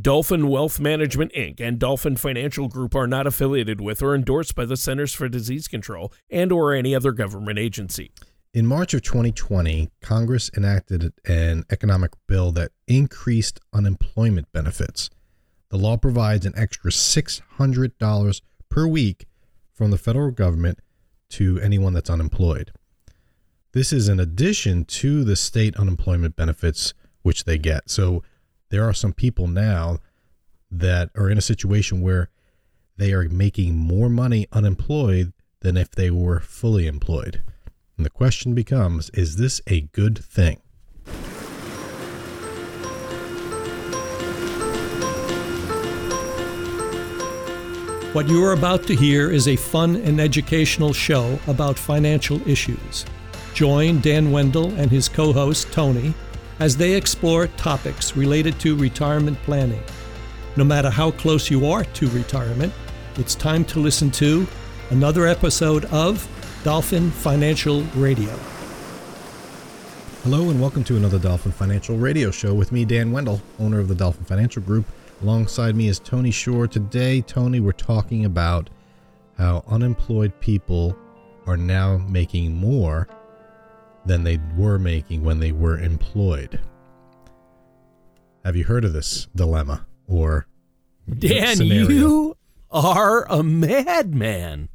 Dolphin Wealth Management Inc. and Dolphin Financial Group are not affiliated with or endorsed by the Centers for Disease Control and or any other government agency. In March of 2020, Congress enacted an economic bill that increased unemployment benefits. The law provides an extra $600 per week from the federal government to anyone that's unemployed. This is in addition to the state unemployment benefits which they get. So there are some people now that are in a situation where they are making more money unemployed than if they were fully employed. And the question becomes is this a good thing? What you are about to hear is a fun and educational show about financial issues. Join Dan Wendell and his co host, Tony, as they explore topics related to retirement planning. No matter how close you are to retirement, it's time to listen to another episode of Dolphin Financial Radio. Hello, and welcome to another Dolphin Financial Radio Show with me, Dan Wendell, owner of the Dolphin Financial Group. Alongside me is Tony Shore. Today, Tony, we're talking about how unemployed people are now making more than they were making when they were employed. Have you heard of this dilemma or Dan, scenario? you are a madman.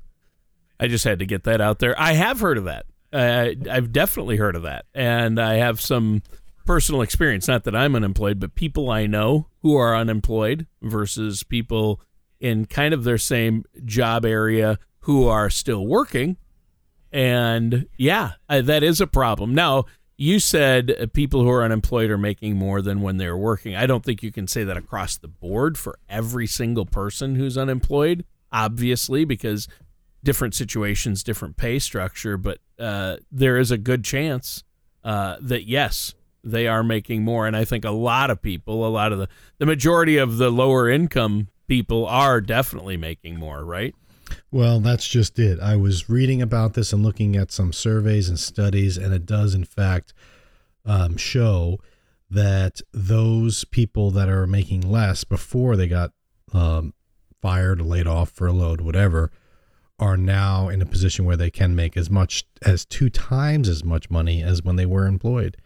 I just had to get that out there. I have heard of that. Uh, I've definitely heard of that, and I have some personal experience. Not that I'm unemployed, but people I know who are unemployed versus people in kind of their same job area who are still working. And yeah, that is a problem. Now, you said people who are unemployed are making more than when they're working. I don't think you can say that across the board for every single person who's unemployed, obviously, because different situations, different pay structure. But uh, there is a good chance uh, that, yes, they are making more. And I think a lot of people, a lot of the, the majority of the lower income people are definitely making more, right? Well, that's just it. I was reading about this and looking at some surveys and studies, and it does, in fact, um, show that those people that are making less before they got um, fired, laid off, furloughed, whatever, are now in a position where they can make as much as two times as much money as when they were employed.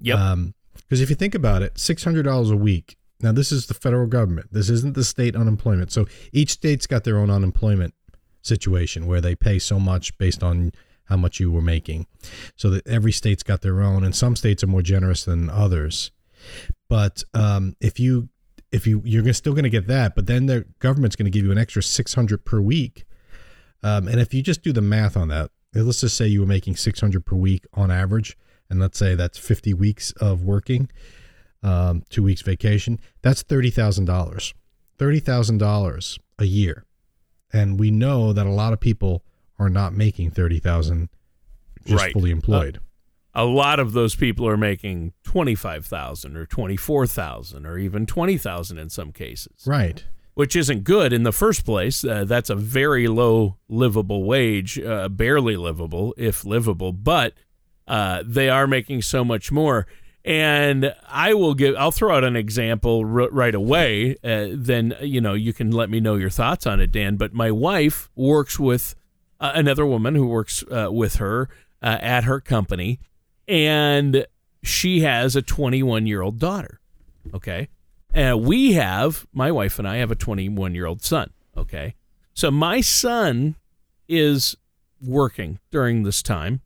Yep. Um, because if you think about it, six hundred dollars a week. Now this is the federal government. This isn't the state unemployment. So each state's got their own unemployment situation where they pay so much based on how much you were making. So that every state's got their own, and some states are more generous than others. But um, if you if you you're still going to get that, but then the government's going to give you an extra six hundred per week. Um, and if you just do the math on that, let's just say you were making six hundred per week on average, and let's say that's fifty weeks of working, um, two weeks vacation. That's thirty thousand dollars. Thirty thousand dollars a year and we know that a lot of people are not making 30,000 just Right. fully employed. a lot of those people are making 25,000 or 24,000 or even 20,000 in some cases, right. which isn't good in the first place. Uh, that's a very low livable wage, uh, barely livable, if livable, but uh, they are making so much more. And I will give, I'll throw out an example r- right away. Uh, then, you know, you can let me know your thoughts on it, Dan. But my wife works with uh, another woman who works uh, with her uh, at her company, and she has a 21 year old daughter. Okay. And we have, my wife and I have a 21 year old son. Okay. So my son is working during this time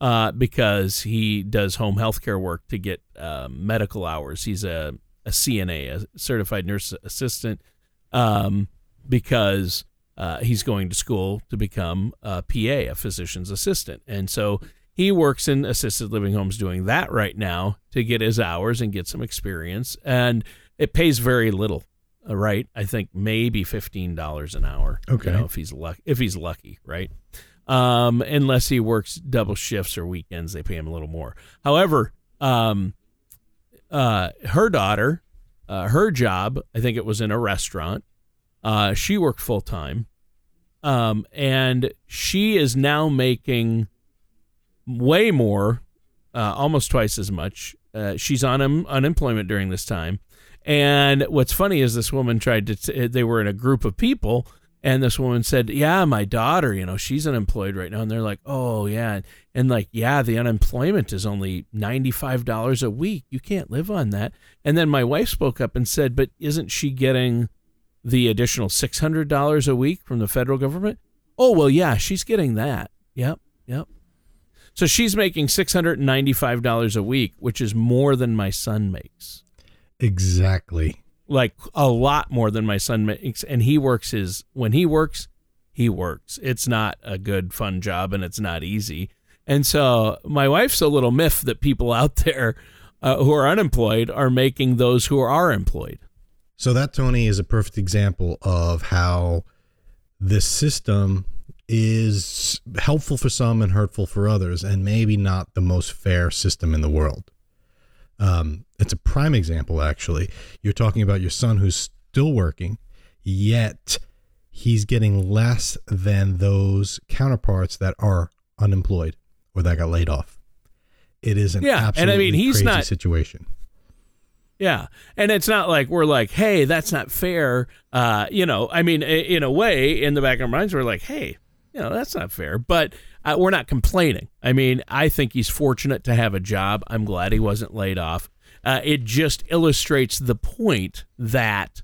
uh, because he does home health care work to get uh, medical hours. He's a, a CNA, a certified nurse assistant, um, because uh, he's going to school to become a PA, a physician's assistant. And so he works in assisted living homes doing that right now to get his hours and get some experience. And it pays very little. uh, Right, I think maybe fifteen dollars an hour. you Okay. know, if he's lucky, if he's lucky, right? Um, unless he works double shifts or weekends, they pay him a little more. However, um, uh, her daughter, uh, her job, I think it was in a restaurant. Uh, she worked full time, um, and she is now making way more, uh, almost twice as much. Uh, she's on un- unemployment during this time, And what's funny is this woman tried to, t- they were in a group of people, and this woman said, Yeah, my daughter, you know, she's unemployed right now. And they're like, Oh, yeah. And like, yeah, the unemployment is only $95 a week. You can't live on that. And then my wife spoke up and said, But isn't she getting the additional $600 a week from the federal government? Oh, well, yeah, she's getting that. Yep, yep. So she's making $695 a week, which is more than my son makes. Exactly. Like a lot more than my son makes. And he works his, when he works, he works. It's not a good, fun job and it's not easy. And so my wife's a little miffed that people out there uh, who are unemployed are making those who are employed. So that Tony is a perfect example of how this system is helpful for some and hurtful for others, and maybe not the most fair system in the world. Um, it's a prime example, actually. You're talking about your son who's still working, yet he's getting less than those counterparts that are unemployed or that got laid off. It is an Yeah, and I mean, absolutely he's crazy not- situation. Yeah. And it's not like we're like, hey, that's not fair. Uh, you know, I mean, in a way, in the back of our minds, we're like, hey, you know, that's not fair. But uh, we're not complaining. I mean, I think he's fortunate to have a job. I'm glad he wasn't laid off. Uh, it just illustrates the point that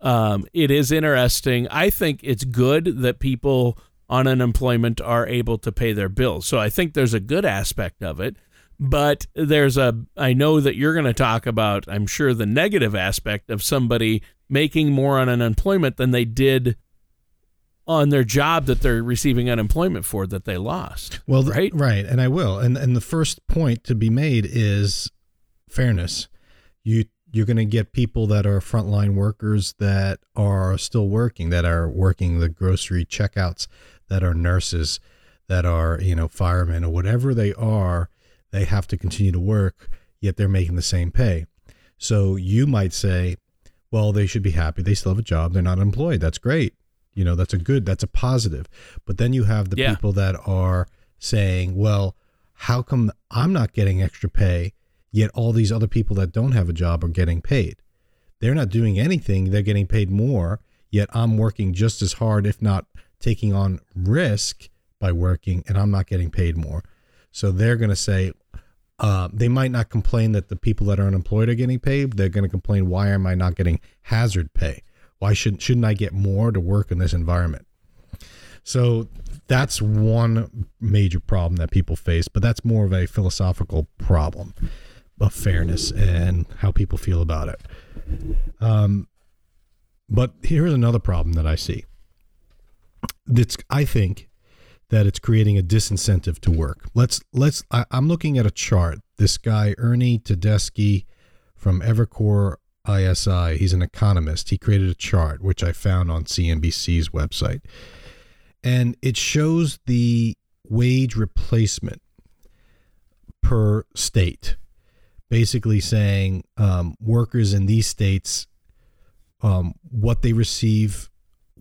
um, it is interesting. I think it's good that people on unemployment are able to pay their bills. So I think there's a good aspect of it. But there's a, I know that you're going to talk about, I'm sure, the negative aspect of somebody making more on unemployment than they did on their job that they're receiving unemployment for that they lost. Well, right? right, and I will. And and the first point to be made is fairness. You you're going to get people that are frontline workers that are still working, that are working the grocery checkouts, that are nurses, that are you know firemen or whatever they are. They have to continue to work, yet they're making the same pay. So you might say, well, they should be happy. They still have a job. They're not employed. That's great. You know, that's a good, that's a positive. But then you have the Yeah. people that are saying, well, how come I'm not getting extra pay, yet all these other people that don't have a job are getting paid? They're not doing anything. They're getting paid more, yet I'm working just as hard, if not taking on risk by working, and I'm not getting paid more. So they're going to say, uh, they might not complain that the people that are unemployed are getting paid. They're going to complain, why am I not getting hazard pay? Why shouldn't shouldn't I get more to work in this environment? So that's one major problem that people face, but that's more of a philosophical problem of fairness and how people feel about it. Um, but here's another problem that I see. That's I think that it's creating a disincentive to work. Let's let's. I, I'm looking at a chart. This guy Ernie Tedeschi from Evercore ISI. He's an economist. He created a chart which I found on CNBC's website, and it shows the wage replacement per state. Basically, saying um, workers in these states um, what they receive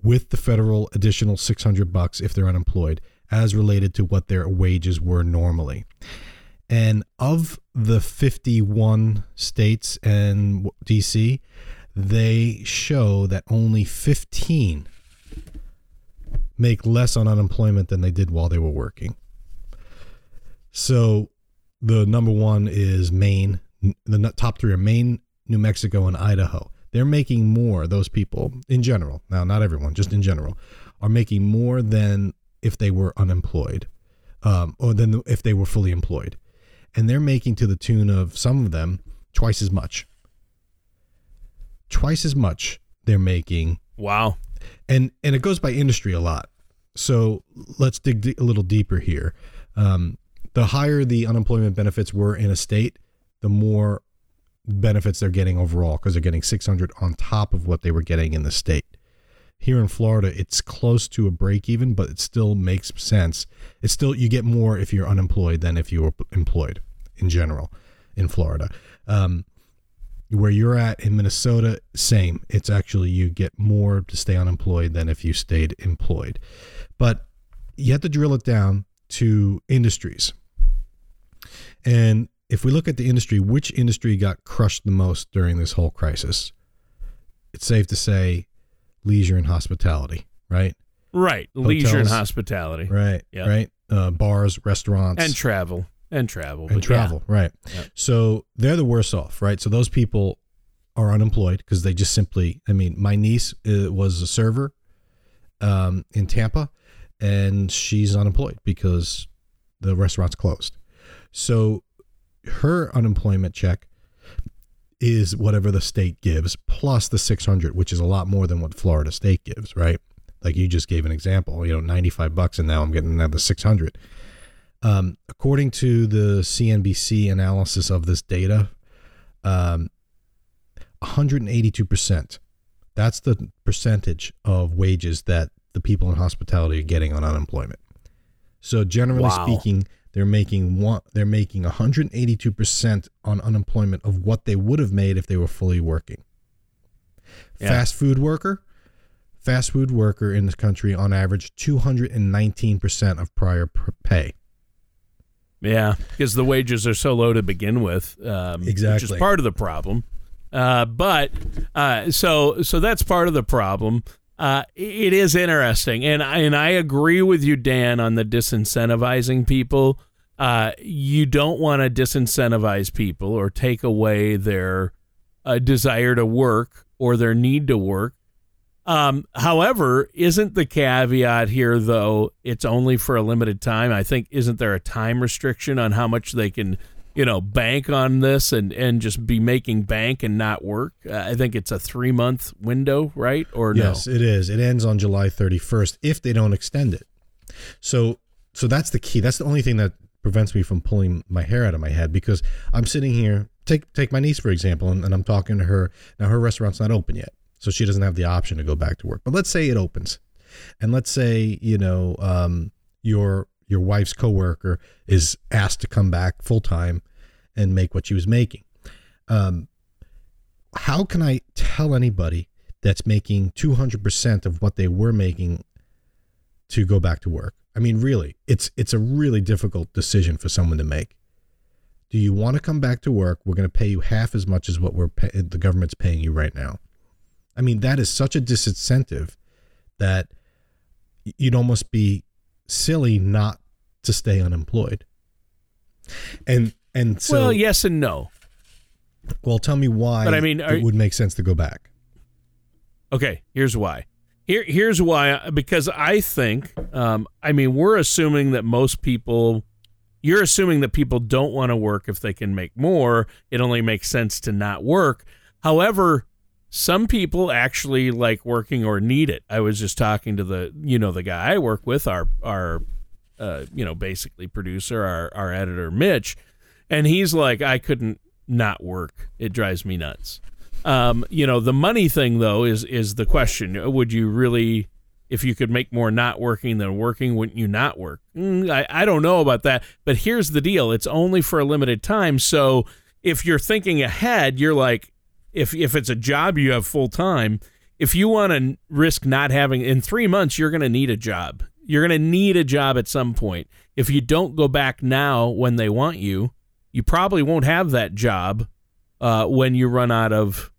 with the federal additional 600 bucks if they're unemployed as related to what their wages were normally. And of the 51 states and DC, they show that only 15 make less on unemployment than they did while they were working. So the number one is Maine. The top three are Maine, New Mexico, and Idaho. They're making more, those people in general, now not everyone, just in general, are making more than if they were unemployed um, or than if they were fully employed. And they're making to the tune of some of them twice as much. Twice as much they're making Wow. and and it goes by industry a lot. So let's dig d- a little deeper here. Um, the higher the unemployment benefits were in a state, the more benefits they're getting overall because they're getting 600 on top of what they were getting in the state. Here in Florida, it's close to a break even, but it still makes sense. It's still you get more if you're unemployed than if you were employed in general in Florida. Um, where you're at in Minnesota, same. It's actually you get more to stay unemployed than if you stayed employed. But you have to drill it down to industries. And if we look at the industry, which industry got crushed the most during this whole crisis? It's safe to say leisure and hospitality, right? Right. Leisure and hospitality. Right. Yeah. Right. Uh, bars, restaurants, And travel. And travel. and but yeah. travel. Right. Yep. So they're the worst off, right? So those people are unemployed because they just simply. I mean, my niece uh, was a server um, in Tampa, and she's unemployed because the restaurant's closed. So her unemployment check is whatever the state gives plus the 600 which is a lot more than what Florida state gives right? Like you just gave an example you know 95 bucks and now I'm getting another 600 um, according to the CNBC analysis of this data um, 182% that's the percentage of wages that the people in hospitality are getting on unemployment. So generally Wow. speaking they're making one they're making 182% on unemployment of what they would have made if they were fully working Yeah. fast food worker fast food worker in this country on average 219% of prior pay Yeah, because the wages are so low to begin with. Um, Which is part of the problem. Uh, but uh, so so that's part of the problem. Uh, it is interesting, and I, and I agree with you, Dan, on the disincentivizing people. Uh, you don't want to disincentivize people or take away their uh, desire to work or their need to work. Um, however, isn't the caveat here though? It's only for a limited time. I think isn't there a time restriction on how much they can, you know, bank on this and and just be making bank and not work? Uh, I think it's a three month window, right? Or no? yes it is it ends on July 31st if they don't extend it so so that's the key that's the only thing that prevents me from pulling my hair out of my head because I'm sitting here take take my niece for example and, and I'm talking to her now her restaurant's not open yet so she doesn't have the option to go back to work but let's say it opens and let's say you know um, your your wife's coworker is asked to come back full time and make what she was making um, how can I tell anybody that's making 200% of what they were making to go back to work? I mean, really, it's it's a really difficult decision for someone to make. Do you want to come back to work? We're going to pay you half as much as what we're pay- the government's paying you right now. I mean, that is such a disincentive that you'd almost be silly not to stay unemployed. And and so well, yes and no. well, tell me why But I mean, are- it would make sense to go back. Okay, here's why. Here, here's why. Because I think, um, I mean, we're assuming that most people, you're assuming that people don't want to work if they can make more. It only makes sense to not work. However, some people actually like working or need it. I was just talking to the, you know, the guy I work with, our, our, uh, you know, basically producer, our, our editor, Mitch, and he's like, I couldn't not work. It drives me nuts. Um, you know, the money thing though is is the question. Would you really, if you could make more not working than working, wouldn't you not work? Mm, I I don't know about that. But here's the deal: it's only for a limited time. So if you're thinking ahead, you're like, if if it's a job you have full time, if you want to risk not having in three months, you're going to need a job. You're going to need a job at some point. If you don't go back now when they want you, you probably won't have that job uh, when you run out of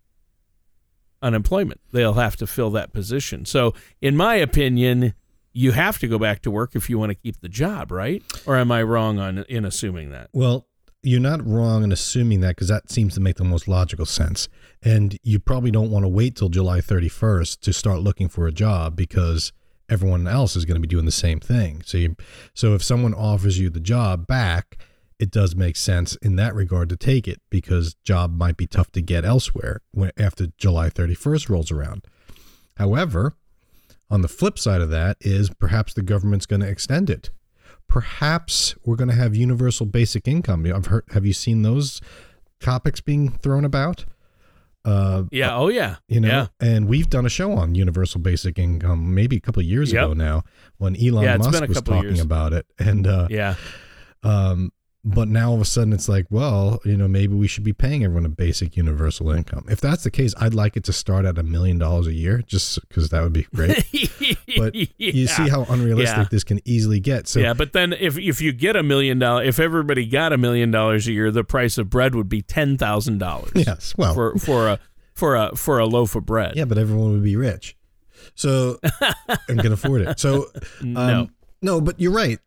unemployment. They'll have to fill that position. So, in my opinion, you have to go back to work if you want to keep the job, right? Or am I wrong on in assuming that? Well, you're not wrong in assuming that because that seems to make the most logical sense. And you probably don't want to wait till July 31st to start looking for a job because everyone else is going to be doing the same thing. So, you, so if someone offers you the job back, it does make sense in that regard to take it because job might be tough to get elsewhere when, after July 31st rolls around. However, on the flip side of that is perhaps the government's going to extend it. Perhaps we're going to have universal basic income. I've heard. Have you seen those topics being thrown about? Uh, Yeah. Oh, yeah. you know, Yeah. and we've done a show on universal basic income maybe a couple of years Yep. ago now when Elon Yeah, Musk was talking about it, and uh, Yeah. um, but now all of a sudden it's like, well, you know, maybe we should be paying everyone a basic universal income. If that's the case, I'd like it to start at a million dollars a year, just because that would be great. but you see how unrealistic Yeah. this can easily get. So yeah, but then if if you get a million dollar, if everybody got a million dollars a year, the price of bread would be ten thousand dollars. yes, well, for for a for a for a loaf of bread. yeah, but everyone would be rich, so and can afford it. So um, No. no, but you're right.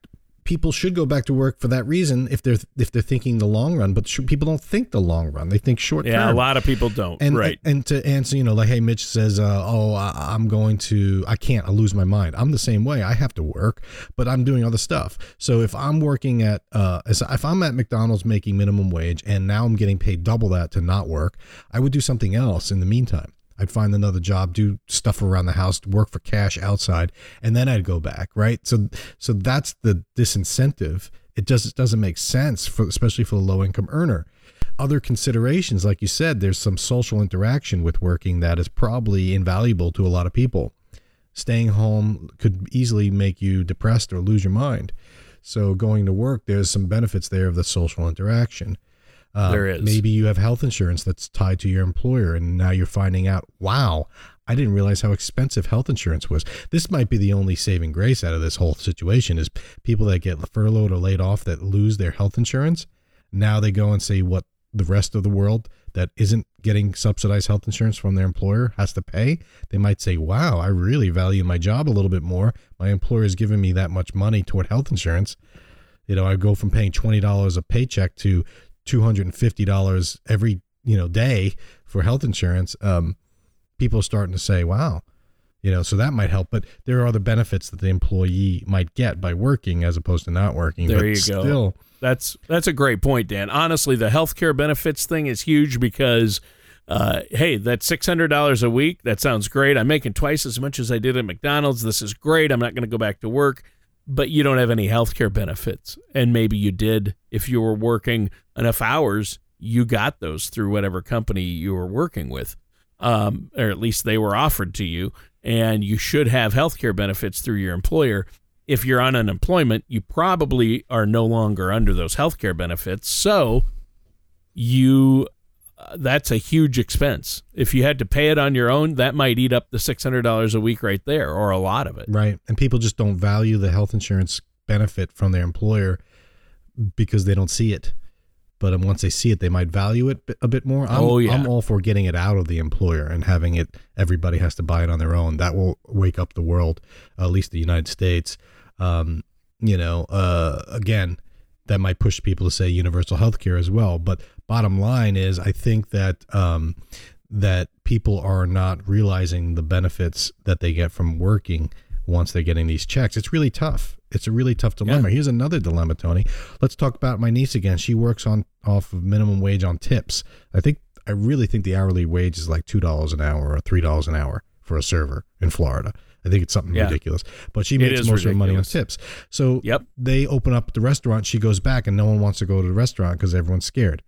People should go back to work for that reason if they're if they're thinking the long run. But people don't think the long run; they think short term. Yeah, a lot of people don't. and right. and to answer, you know, like hey, Mitch says, uh, oh, I, I'm going to, I can't, I lose my mind. I'm the same way. I have to work, but I'm doing other stuff. So if I'm working at, uh, if I'm at McDonald's making minimum wage and now I'm getting paid double that to not work, I would do something else in the meantime. I'd find another job, do stuff around the house, work for cash outside, and then I'd go back, right? So, so that's the disincentive. It just it doesn't make sense for, especially for the low income earner other considerations, like you said, there's some social interaction with working that is probably invaluable to a lot of people. Staying home could easily make you depressed or lose your mind. So going to work, there's some benefits there of the social interaction. Uh, There is. Maybe you have health insurance that's tied to your employer, and now you're finding out, wow, I didn't realize how expensive health insurance was. This might be the only saving grace out of this whole situation is people that get furloughed or laid off that lose their health insurance. Now they go and say what the rest of the world that isn't getting subsidized health insurance from their employer has to pay. They might say, wow, I really value my job a little bit more. My employer is giving me that much money toward health insurance. You know, I go from paying $20 a paycheck to $250 every, you know, day for health insurance. Um, people are starting to say, wow, you know, so that might help. But there are other benefits that the employee might get by working as opposed to not working. There but you go. still, That's that's a great point, Dan. Honestly, the healthcare benefits thing is huge because, uh, hey, that six hundred dollars a week that sounds great. I'm making twice as much as I did at McDonald's. This is great. I'm not going to go back to work, but you don't have any healthcare benefits, and maybe you did if you were working enough hours. You got those through whatever company you were working with, um, or at least they were offered to you, and you should have healthcare benefits through your employer if you're on unemployment, you probably are no longer under those healthcare benefits. So you that's a huge expense. If you had to pay it on your own, that might eat up the $600 a week right there or a lot of it. Right. And people just don't value the health insurance benefit from their employer because they don't see it. But um, once they see it, they might value it a bit more. I'm, Oh, yeah. I'm all for getting it out of the employer and having it, everybody has to buy it on their own. That will wake up the world, at least the United States. Um, you know, uh, again, that might push people to say universal health care as well. But bottom line is, I think that um, that people are not realizing the benefits that they get from working once they're getting these checks. It's really tough. It's a really tough dilemma. Here's another dilemma, Tony. Let's talk about my niece again. She works on off of minimum wage on tips. I think I really think the hourly wage is like two dollars an hour or three dollars an hour for a server in Florida. I think it's something Yeah. ridiculous. But she makes most of her money on tips. So Yep. they open up the restaurant. She goes back, and no one wants to go to the restaurant because everyone's scared.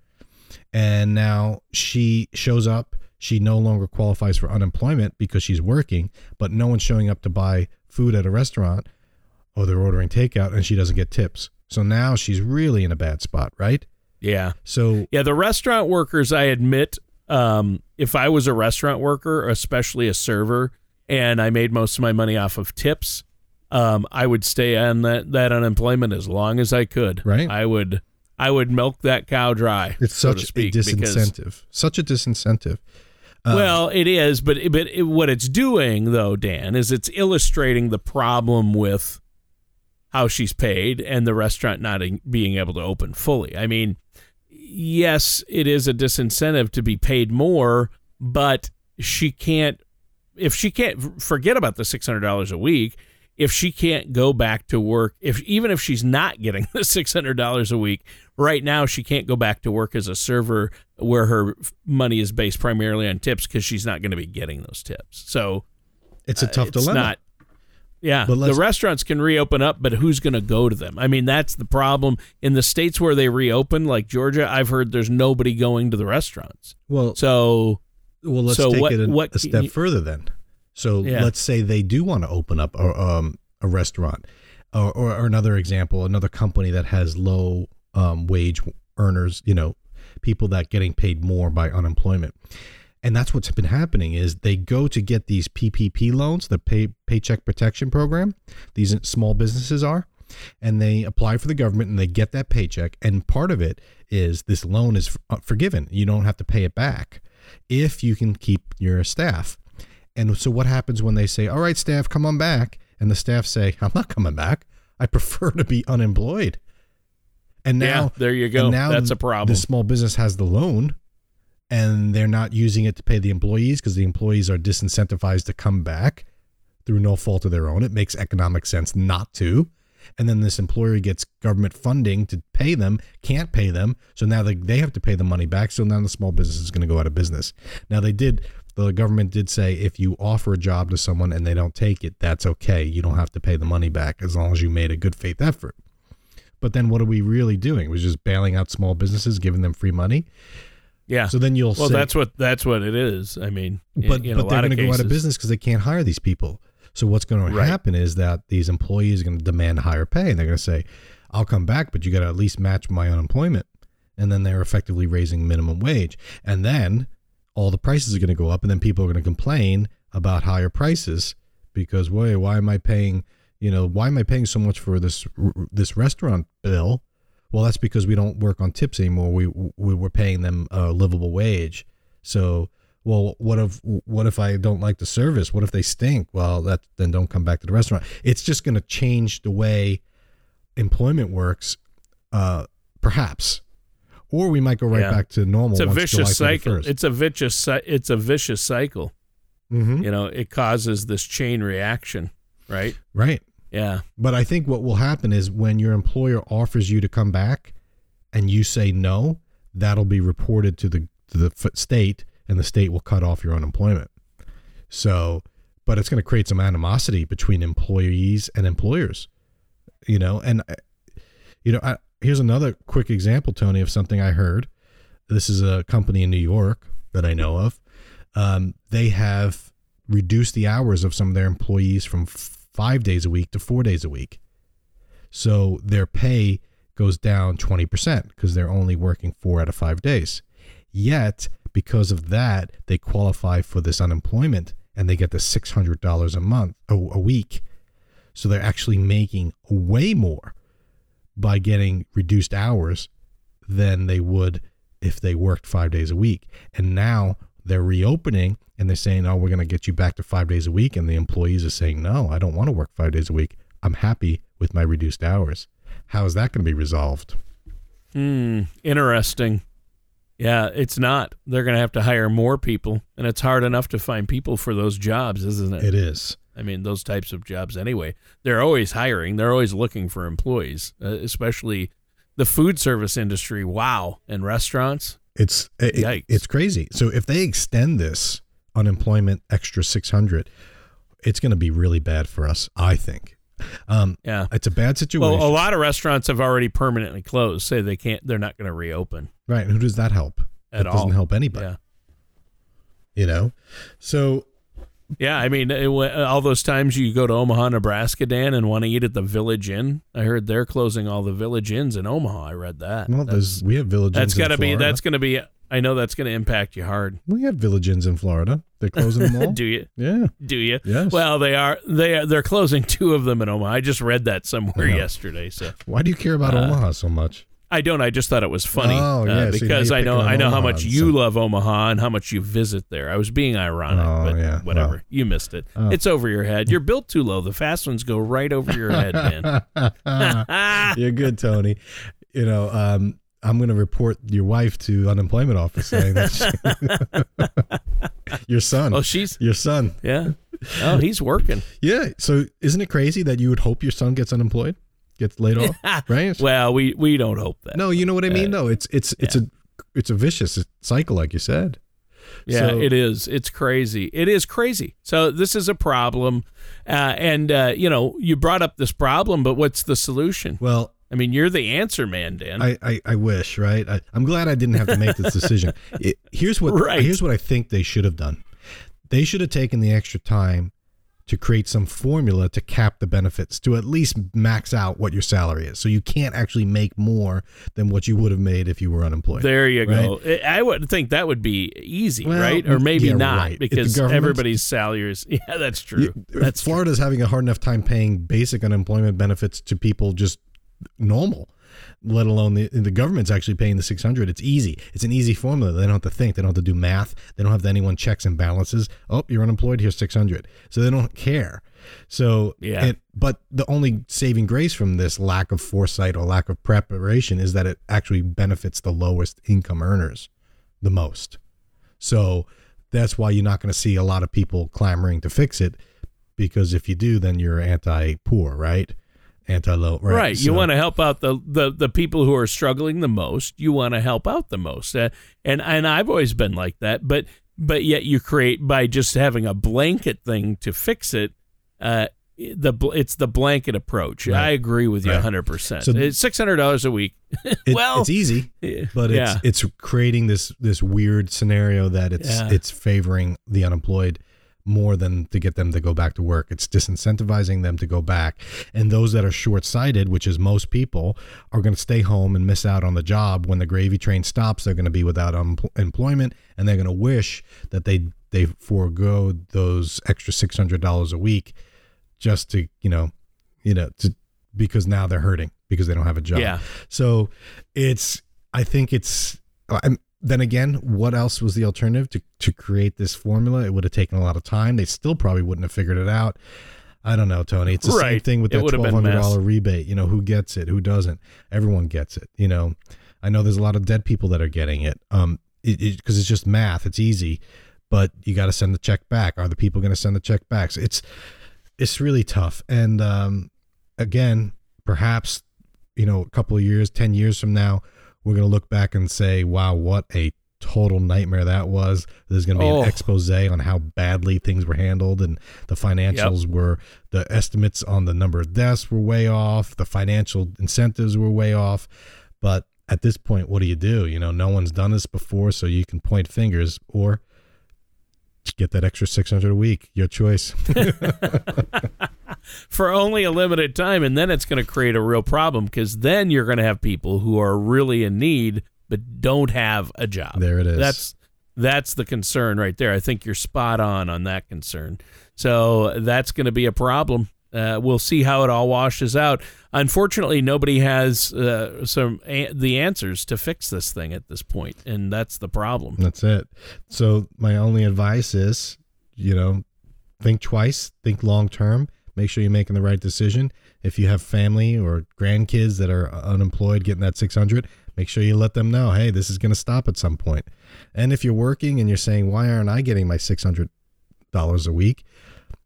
And now she shows up. She no longer qualifies for unemployment because she's working, but no one's showing up to buy food at a restaurant or they're ordering takeout and she doesn't get tips. So now she's really in a bad spot, right? Yeah. So Yeah, the restaurant workers, I admit, um, if I was a restaurant worker, especially a server, and I made most of my money off of tips, um, I would stay on that, that unemployment as long as I could. Right. I would I would milk that cow dry. it's so such to speak, a because- disincentive. Such a disincentive. Uh, well, it is, but but it, what it's doing though, Dan, is it's illustrating the problem with how she's paid and the restaurant not in- being able to open fully. I mean, yes, it is a disincentive to be paid more, but she can't. If she can't forget about the six hundred dollars a week, if she can't go back to work, if even if she's not getting the six hundred dollars a week, right now she can't go back to work as a server where her money is based primarily on tips because she's not going to be getting those tips. So it's a tough uh, it's dilemma. not. Yeah, the restaurants can reopen up, but who's going to go to them? I mean, that's the problem in the states where they reopen, like Georgia. I've heard there's nobody going to the restaurants. well, So Well, let's So take what- it a, what a step you- further then. So Yeah. let's say they do want to open up a, um, a restaurant, or, or, or another example, another company that has low um, wage earners, you know, people that getting paid more by unemployment. And that's what's been happening is they go to get these PPP loans, the pay, paycheck protection program. These small businesses are, and they apply for the government and they get that paycheck. And part of it is this loan is uh, forgiven. You don't have to pay it back if you can keep your staff. And so what happens when they say, "All right, staff, come on back," and the staff say, "I'm not coming back. I prefer to be unemployed." And now yeah, there you go. Now That's a problem. The small business has the loan and they're not using it to pay the employees because the employees are disincentivized to come back through no fault of their own. It makes economic sense not to. And then this employer gets government funding to pay them, can't pay them. So now they, they have to pay the money back. So now the small business is going to go out of business. Now they did, the government did say if you offer a job to someone and they don't take it, that's okay. You don't have to pay the money back as long as you made a good faith effort. But then what are we really doing? We're just bailing out small businesses, giving them free money. Yeah. So then you'll well, say, that's what that's what it is. I mean, but in, in but they're going to go out of business because they can't hire these people. So what's going to Right. happen is that these employees are going to demand higher pay, and they're going to say, "I'll come back, but you got to at least match my unemployment." And then they're effectively raising minimum wage, and then all the prices are going to go up, and then people are going to complain about higher prices because, wait, why am I paying? You know, why am I paying so much for this this restaurant bill? Well, that's because we don't work on tips anymore. We we were paying them a livable wage. So, well, what if what if I don't like the service? What if they stink? Well, that then don't come back to the restaurant. It's just going to change the way employment works, uh, perhaps, or we might go right Yeah. back to normal. It's a once vicious July cycle. 31st. It's a vicious. It's a vicious cycle. Mhm. You know, it causes this chain reaction, right? right. Yeah. But I think what will happen is when your employer offers you to come back, and you say no, that'll be reported to the to the state, and the state will cut off your unemployment. So, but it's going to create some animosity between employees and employers, you know. And uh, you know, I, here's another quick example, Tony, of something I heard. This is a company in New York that I know of. Um, they have reduced the hours of some of their employees from five days a week to four days a week. So their pay goes down 20% because they're only working four out of five days. Yet, because of that, they qualify for this unemployment and they get the $600 a month, oh, a week. So they're actually making way more by getting reduced hours than they would if they worked five days a week. And now they're reopening and they're saying, oh, we're going to get you back to five days a week. And the employees are saying, no, I don't want to work five days a week. I'm happy with my reduced hours. How is that going to be resolved? Hmm. Interesting. Yeah, it's not. They're going to have to hire more people, and it's hard enough to find people for those jobs, isn't it? It is. I mean, those types of jobs anyway. They're always hiring. They're always looking for employees, uh, especially the food service industry. Wow, and restaurants. It's it- Yikes. it's crazy. So if they extend this unemployment extra 600, it's going to be really bad for us, I think. Um, Yeah. it's a bad situation. Well, a lot of restaurants have already permanently closed. Say they can't. They're not going to reopen right. And who does that help? at it all. doesn't help anybody, Yeah. you know? So Yeah, I mean, it, all those times you go to Omaha, Nebraska, Dan, and want to eat at the Village Inn. I heard they're closing all the Village Inns in Omaha. I read that. well, that's there's we have village that's inns in got to be. That's going to be. I know that's going to impact you hard. we have village inns in Florida. They're closing them all. Do you? yeah. Do you? Yes. Well, they are. They are. They're closing two of them in Omaha. I just read that somewhere know. yesterday. So Why do you care about Uh, Omaha so much? I don't. I just thought it was funny. Oh, uh, yeah, now because I know. I know how much you so- love Omaha and how much you visit there. I was being ironic, Oh, but yeah, whatever. well. you missed it. Oh. It's over your head. You're built too low. The fast ones go right over your head, man. You're good, Tony. You know, um, I'm going to report your wife to unemployment office saying that she- your son, oh, she's your son. yeah. Oh, he's working. Yeah. So isn't it crazy that you would hope your son gets unemployed, gets laid off, right? Well, we we don't hope that. No, you know what I mean. Uh, No, it's it's it's a it's a vicious cycle, like you said. Yeah, So- it is. It's crazy. It is crazy. So this is a problem, uh, and uh, you know, you brought up this problem, but what's the solution? Well, I mean, you're the answer man, Dan. I, I, I wish, right? I, I'm glad I didn't have to make this decision. It, here's what Right. here's what I think they should have done. They should have taken the extra time to create some formula to cap the benefits to at least max out what your salary is. So you can't actually make more than what you would have made if you were unemployed. There you right? go. I would think that would be easy, Well, right? Or maybe yeah, not right. Because everybody's salaries. Yeah, that's true. You- that's true. Florida's having a hard enough time paying basic unemployment benefits to people just normal, let alone the the government's actually paying the 600. It's easy. It's an easy formula. They don't have to think. They don't have to do math. They don't have to anyone checks and balances. Oh, you're unemployed. Here's 600. So they don't care. So Yeah. it, but the only saving grace from this lack of foresight or lack of preparation is that it actually benefits the lowest income earners the most. So that's why you're not going to see a lot of people clamoring to fix it because if you do, then you're anti-poor, right? Anti-low, right? Right. You So- want to help out the, the, the people who are struggling the most. You want to help out the most. Uh, and and I've always been like that. But but yet you create by just having a blanket thing to fix it. Uh, the bl- it's the blanket approach. Right. I agree with you Right. hundred percent. So- It's six hundred dollars a week. It- well, it's easy, but it's yeah. it's creating this this weird scenario that it's Yeah. it's favoring the unemployed more than to get them to go back to work. It's disincentivizing them to go back, and those that are short sighted, which is most people, are going to stay home and miss out on the job when the gravy train stops. They're going to be without um, employment, and they're going to wish that they they forego those extra six hundred dollars a week just to you know you know to because now they're hurting because they don't have a job. Yeah. So it's I think it's I'm, then again, what else was the alternative to to create this formula? It would have taken a lot of time. They still probably wouldn't have figured it out. I don't know, Tony. It's the same thing with It that twelve hundred dollar rebate. You know, who gets it, who doesn't? Everyone gets it. You know, I know there's a lot of dead people that are getting it. Um, because it, 'cause it's just math. It's easy, but you got to send the check back. Are the people going to send the check back? So it's it's really tough. And um, again, perhaps you know, a couple of years, ten years from now, we're going to look back and say, "Wow, what a total nightmare that was." There's going to be Oh. an expose on how badly things were handled, and the financials were the estimates on the number of deaths were way off. The financial incentives were way off. But at this point, what do you do? You know, no one's done this before, so you can point fingers or get that extra 600 a week your choice for only a limited time, and then it's going to create a real problem because then you're going to have people who are really in need but don't have a job. there it is That's that's the concern right there. I think you're spot on on that concern. So that's going to be a problem. Uh, we'll see how it all washes out. Unfortunately, nobody has uh, some a- the answers to fix this thing at this point, and that's the problem. That's it. So my only advice is, you know, think twice, think long term, make sure you're making the right decision. If you have family or grandkids that are unemployed getting that 600, make sure you let them know, "Hey, this is going to stop at some point." And if you're working and you're saying, "Why aren't I getting my $600 a week?"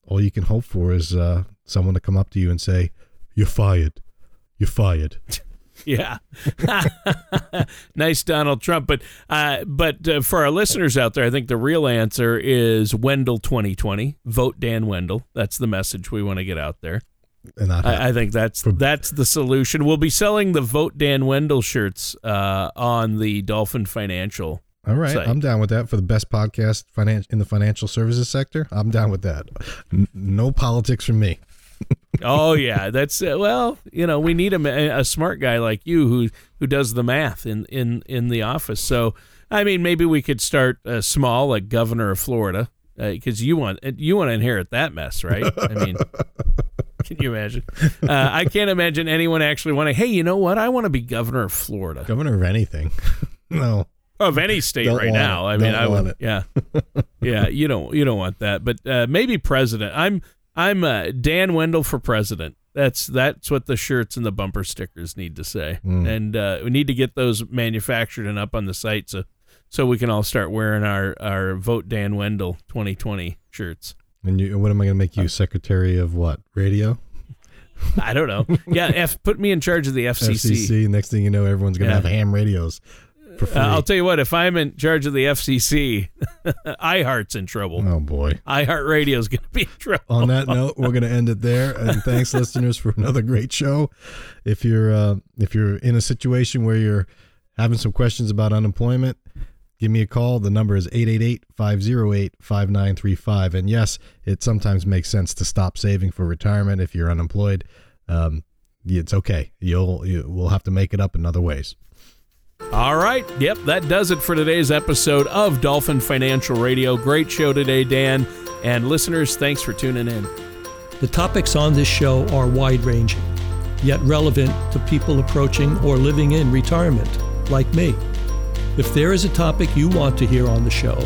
all you can hope for is uh, someone to come up to you and say, "You're fired. You're fired." Yeah, nice Donald Trump. But uh, but uh, for our listeners out there, I think the real answer is Wendell 2020. Vote Dan Wendell. That's the message we want to get out there. And I, I think that's that's the solution. We'll be selling the Vote Dan Wendell shirts uh, on the Dolphin Financial. All right, site. I'm down with that for the best podcast finan- in the financial services sector. I'm down with that. N- no politics from me. Oh yeah, that's uh, well, you know, we need a, a smart guy like you who who does the math in in in the office. So I mean, maybe we could start uh, small, like governor of Florida, because you want you want to inherit that mess, right? I mean. Can you imagine? Uh, I can't imagine anyone actually wanting. Hey, you know what? I want to be governor of Florida. Governor of anything. no. of any state Don't right now. it. I mean, Don't I want would, it. yeah, yeah. You don't, you don't want that, but uh, maybe president. I'm, I'm uh, Dan Wendell for president. That's that's what the shirts and the bumper stickers need to say, Mm. and uh, we need to get those manufactured and up on the site so so we can all start wearing our our vote Dan Wendell 2020 shirts. And you, what am I going to make you secretary of what? Radio? I don't know. Yeah, F, put me in charge of the FCC. FCC. Next thing you know, everyone's going to Yeah. have ham radios for free. Uh, I'll tell you what. If I'm in charge of the FCC, iHeart's in trouble. oh boy. iHeart Radio's going to be in trouble. On that note, we're going to end it there. And thanks, listeners, for another great show. If you're uh, if you're in a situation where you're having some questions about unemployment, give me a call. The number is 888 508 5935. And yes, it sometimes makes sense to stop saving for retirement if you're unemployed. Um, it's okay. You'll you, we'll have to make it up in other ways. All right. Yep, that does it for today's episode of Dolphin Financial Radio. Great show today, Dan. And listeners, thanks for tuning in. The topics on this show are wide ranging, yet relevant to people approaching or living in retirement, like me. If there is a topic you want to hear on the show,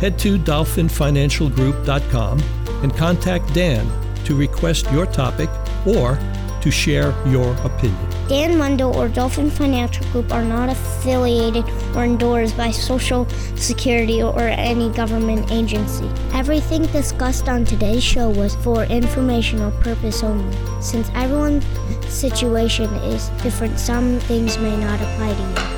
head to dolphinfinancialgroup.com and contact Dan to request your topic or to share your opinion. Dan Mundo or Dolphin Financial Group are not affiliated or endorsed by Social Security or any government agency. Everything discussed on today's show was for informational purpose only. Since everyone's situation is different, some things may not apply to you.